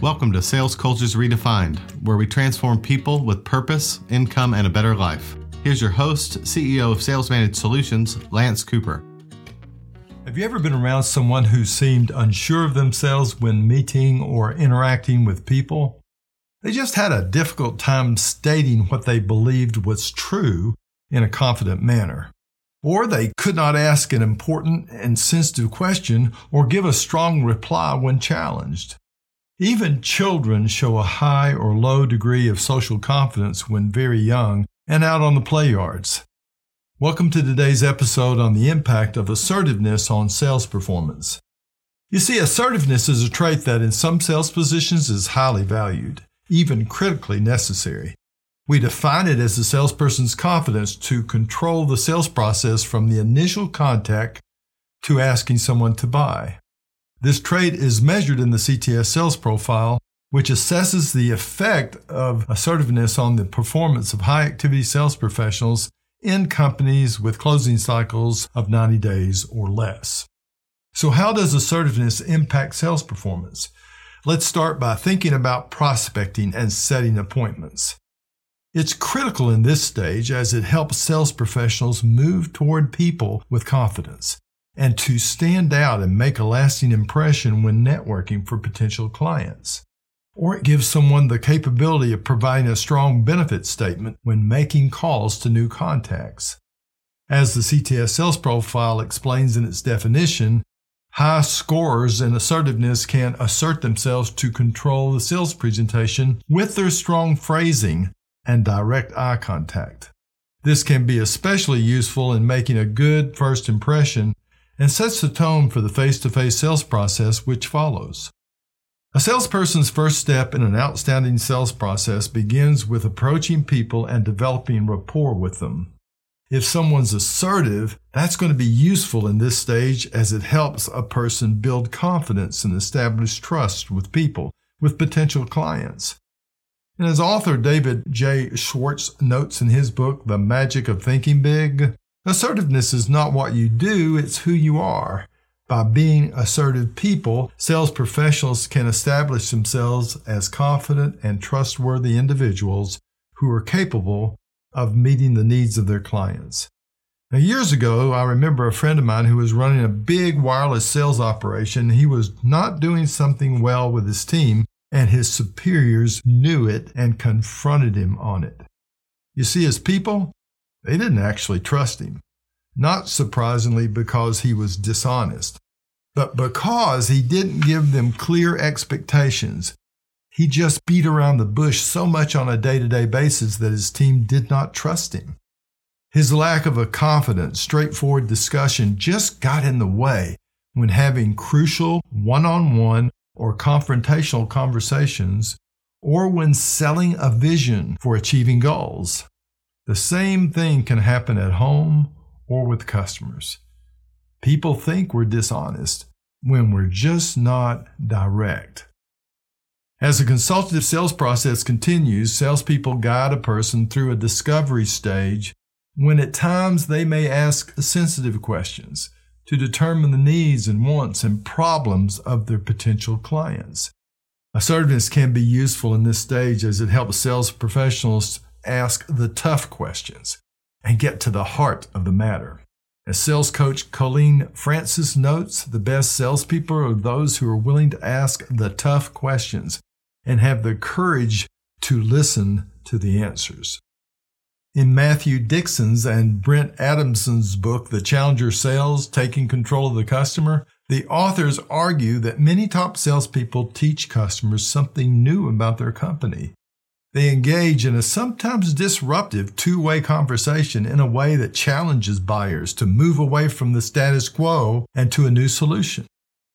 Welcome to Sales Cultures Redefined, where we transform people with purpose, income, and a better life. Here's your host, CEO of Sales Managed Solutions, Lance Cooper. Have you ever been around someone who seemed unsure of themselves when meeting or interacting with people? They just had a difficult time stating what they believed was true in a confident manner. Or they could not ask an important and sensitive question or give a strong reply when challenged. Even children show a high or low degree of social confidence when very young and out on the play yards. Welcome to today's episode on the impact of assertiveness on sales performance. You see, assertiveness is a trait that in some sales positions is highly valued, even critically necessary. We define it as the salesperson's confidence to control the sales process from the initial contact to asking someone to buy. This trait is measured in the CTS sales profile, which assesses the effect of assertiveness on the performance of high activity sales professionals in companies with closing cycles of 90 days or less. So, how does assertiveness impact sales performance? Let's start by thinking about prospecting and setting appointments. It's critical in this stage as it helps sales professionals move toward people with confidence and to stand out and make a lasting impression when networking for potential clients. Or it gives someone the capability of providing a strong benefit statement when making calls to new contacts. As the CTS sales profile explains in its definition, high scorers in assertiveness can assert themselves to control the sales presentation with their strong phrasing and direct eye contact. This can be especially useful in making a good first impression and sets the tone for the face to face sales process which follows. A salesperson's first step in an outstanding sales process begins with approaching people and developing rapport with them. If someone's assertive, that's going to be useful in this stage as it helps a person build confidence and establish trust with people, with potential clients. And as author David J. Schwartz notes in his book, The Magic of Thinking Big, Assertiveness is not what you do, it's who you are. By being assertive people, sales professionals can establish themselves as confident and trustworthy individuals who are capable of meeting the needs of their clients. Now, years ago, I remember a friend of mine who was running a big wireless sales operation. He was not doing something well with his team, and his superiors knew it and confronted him on it. You see, as people, they didn't actually trust him. Not surprisingly, because he was dishonest, but because he didn't give them clear expectations. He just beat around the bush so much on a day to day basis that his team did not trust him. His lack of a confident, straightforward discussion just got in the way when having crucial one on one or confrontational conversations, or when selling a vision for achieving goals. The same thing can happen at home or with customers. People think we're dishonest when we're just not direct. As the consultative sales process continues, salespeople guide a person through a discovery stage when at times they may ask sensitive questions to determine the needs and wants and problems of their potential clients. Assertiveness can be useful in this stage as it helps sales professionals ask the tough questions and get to the heart of the matter. As sales coach Colleen Francis notes, the best salespeople are those who are willing to ask the tough questions and have the courage to listen to the answers. In Matthew Dixon's and Brent Adamson's book, The Challenger Sales Taking Control of the Customer, the authors argue that many top salespeople teach customers something new about their company. They engage in a sometimes disruptive two way conversation in a way that challenges buyers to move away from the status quo and to a new solution.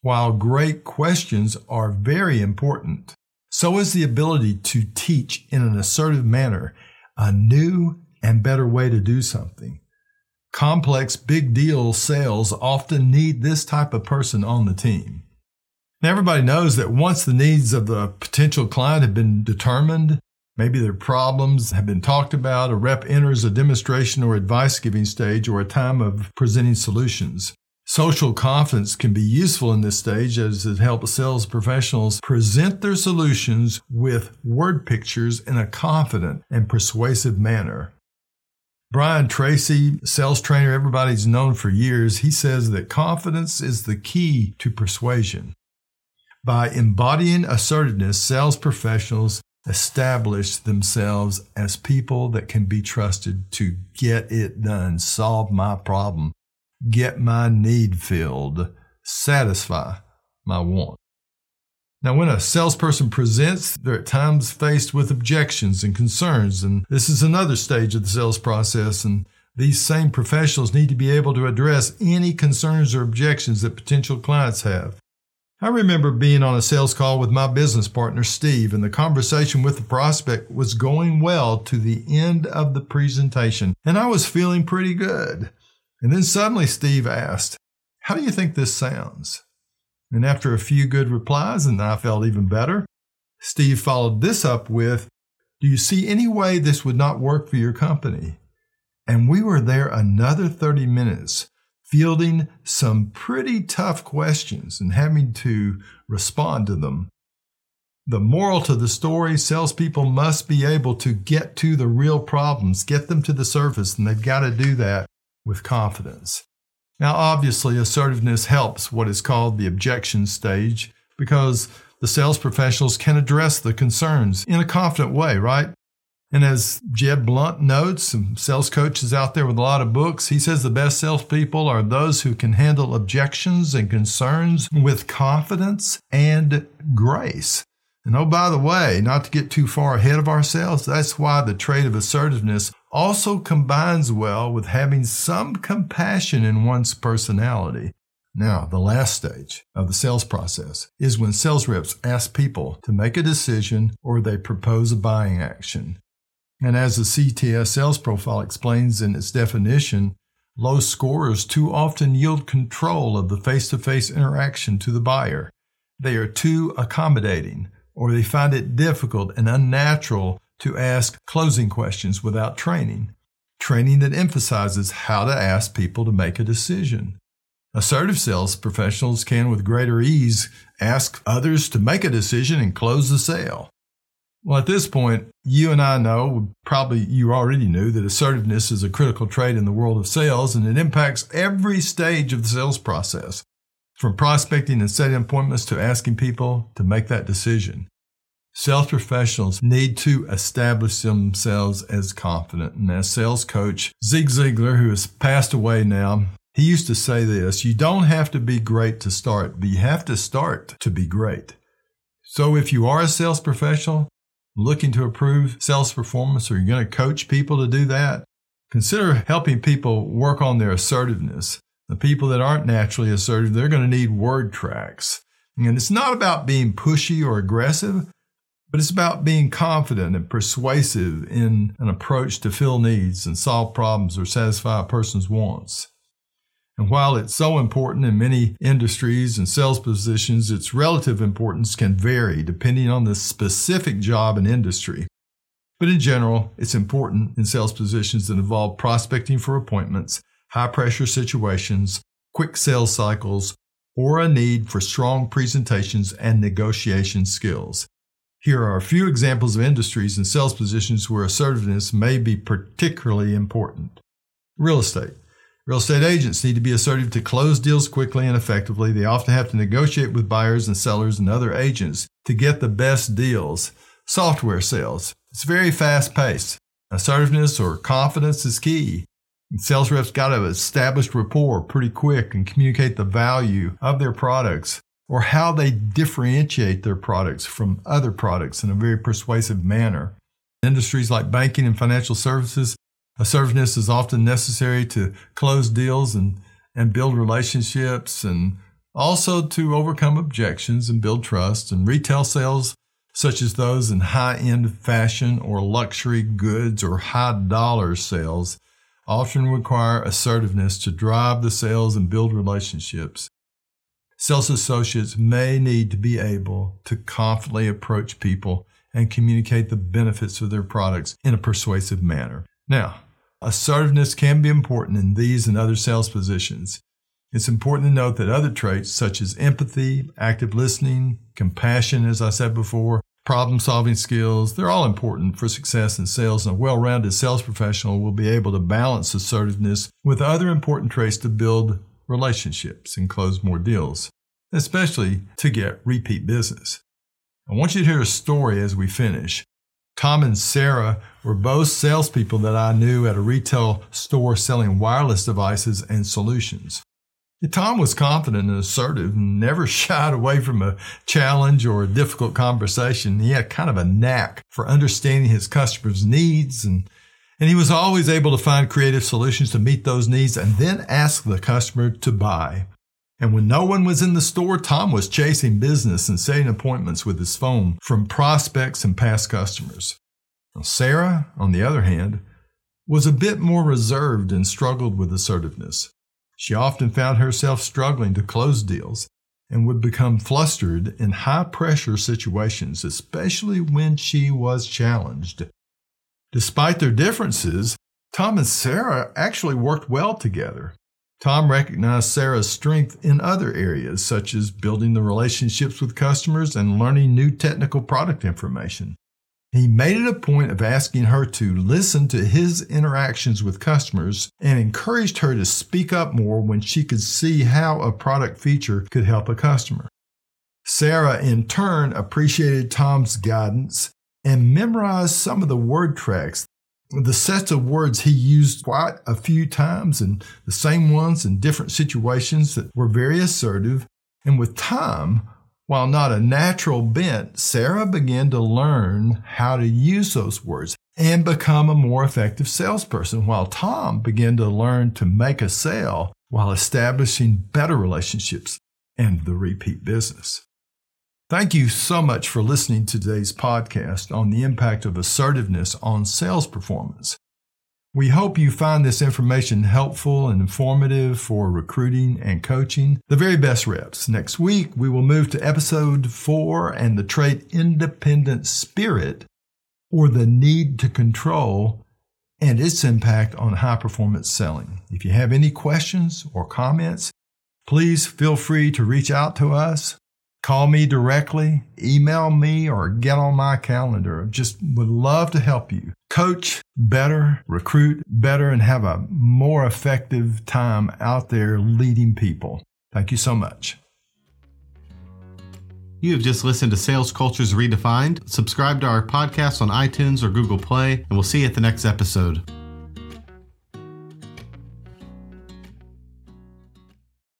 While great questions are very important, so is the ability to teach in an assertive manner a new and better way to do something. Complex big deal sales often need this type of person on the team. Now, everybody knows that once the needs of the potential client have been determined, Maybe their problems have been talked about. A rep enters a demonstration or advice giving stage or a time of presenting solutions. Social confidence can be useful in this stage as it helps sales professionals present their solutions with word pictures in a confident and persuasive manner. Brian Tracy, sales trainer everybody's known for years, he says that confidence is the key to persuasion. By embodying assertiveness, sales professionals establish themselves as people that can be trusted to get it done, solve my problem, get my need filled, satisfy my want. Now, when a salesperson presents, they're at times faced with objections and concerns, and this is another stage of the sales process. And these same professionals need to be able to address any concerns or objections that potential clients have. I remember being on a sales call with my business partner, Steve, and the conversation with the prospect was going well to the end of the presentation, and I was feeling pretty good. And then suddenly Steve asked, How do you think this sounds? And after a few good replies, and I felt even better, Steve followed this up with, Do you see any way this would not work for your company? And we were there another 30 minutes, fielding some pretty tough questions and having to respond to them. The moral to the story salespeople must be able to get to the real problems, get them to the surface, and they've got to do that with confidence. Now, obviously, assertiveness helps what is called the objection stage because the sales professionals can address the concerns in a confident way, right? And as Jeb Blount notes, some sales coaches out there with a lot of books, he says the best salespeople are those who can handle objections and concerns with confidence and grace. And oh, by the way, not to get too far ahead of ourselves, that's why the trait of assertiveness also combines well with having some compassion in one's personality. Now, the last stage of the sales process is when sales reps ask people to make a decision or they propose a buying action. And as the CTS sales profile explains in its definition, low scorers too often yield control of the face to face interaction to the buyer. They are too accommodating, or they find it difficult and unnatural to ask closing questions without training, training that emphasizes how to ask people to make a decision. Assertive sales professionals can, with greater ease, ask others to make a decision and close the sale. Well, at this point, you and I know, probably you already knew, that assertiveness is a critical trait in the world of sales and it impacts every stage of the sales process, from prospecting and setting appointments to asking people to make that decision. Sales professionals need to establish themselves as confident. And as sales coach, Zig Ziglar, who has passed away now, he used to say this You don't have to be great to start, but you have to start to be great. So if you are a sales professional looking to improve sales performance, or you're going to coach people to do that, consider helping people work on their assertiveness. The people that aren't naturally assertive, they're going to need word tracks. And it's not about being pushy or aggressive, but it's about being confident and persuasive in an approach to fill needs and solve problems or satisfy a person's wants. And while it's so important in many industries and sales positions, its relative importance can vary depending on the specific job and industry. But in general, it's important in sales positions that involve prospecting for appointments, high pressure situations, quick sales cycles, or a need for strong presentations and negotiation skills. Here are a few examples of industries and sales positions where assertiveness may be particularly important. Real estate. Real estate agents need to be assertive to close deals quickly and effectively. They often have to negotiate with buyers and sellers and other agents to get the best deals. Software sales. It's very fast paced. Assertiveness or confidence is key. And sales reps got to establish rapport pretty quick and communicate the value of their products or how they differentiate their products from other products in a very persuasive manner. Industries like banking and financial services, assertiveness is often necessary to close deals and, and build relationships and also to overcome objections and build trust. And retail sales, such as those in high end fashion or luxury goods or high dollar sales, often require assertiveness to drive the sales and build relationships. Sales associates may need to be able to confidently approach people and communicate the benefits of their products in a persuasive manner. Now, assertiveness can be important in these and other sales positions. It's important to note that other traits such as empathy, active listening, compassion, as I said before, problem solving skills, they're all important for success in sales. And a well rounded sales professional will be able to balance assertiveness with other important traits to build relationships and close more deals, especially to get repeat business. I want you to hear a story as we finish. Tom and Sarah were both salespeople that I knew at a retail store selling wireless devices and solutions. Tom was confident and assertive and never shied away from a challenge or a difficult conversation. He had kind of a knack for understanding his customers' needs and and he was always able to find creative solutions to meet those needs and then ask the customer to buy. And when no one was in the store, Tom was chasing business and setting appointments with his phone from prospects and past customers. Sarah, on the other hand, was a bit more reserved and struggled with assertiveness. She often found herself struggling to close deals and would become flustered in high pressure situations, especially when she was challenged. Despite their differences, Tom and Sarah actually worked well together. Tom recognized Sarah's strength in other areas, such as building the relationships with customers and learning new technical product information. He made it a point of asking her to listen to his interactions with customers and encouraged her to speak up more when she could see how a product feature could help a customer. Sarah, in turn, appreciated Tom's guidance and memorized some of the word tracks the sets of words he used quite a few times and the same ones in different situations that were very assertive. And with time, while not a natural bent, Sarah began to learn how to use those words and become a more effective salesperson, while Tom began to learn to make a sale while establishing better relationships and the repeat business. Thank you so much for listening to today's podcast on the impact of assertiveness on sales performance. We hope you find this information helpful and informative for recruiting and coaching the very best reps. Next week, we will move to episode four and the trait independent spirit or the need to control and its impact on high performance selling. If you have any questions or comments, please feel free to reach out to us call me directly, email me, or get on my calendar. Just would love to help you coach better, recruit better, and have a more effective time out there leading people. Thank you so much. You have just listened to Sales Cultures Redefined. Subscribe to our podcast on iTunes or Google Play, and we'll see you at the next episode.